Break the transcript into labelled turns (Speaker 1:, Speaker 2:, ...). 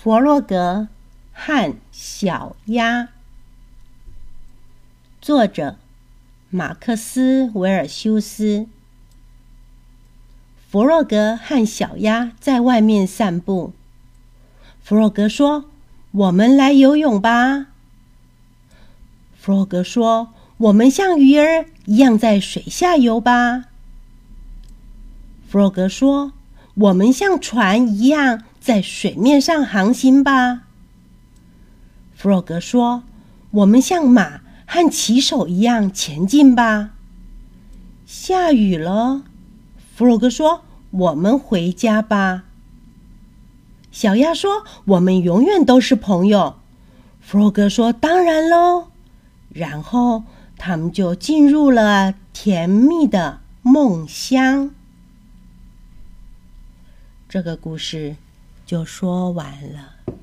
Speaker 1: 弗洛格和小鸭，作者马克思·维尔修斯。弗洛格和小鸭在外面散步。弗洛格说：“我们来游泳吧。”弗洛格说：“我们像鱼儿一样在水下游吧。”弗洛格说：“我们像船一样。”在水面上航行吧，弗洛格说：“我们像马和骑手一样前进吧。”下雨了，弗洛格说：“我们回家吧。”小鸭说：“我们永远都是朋友。”弗洛格说：“当然喽。”然后他们就进入了甜蜜的梦乡。这个故事。就说完了。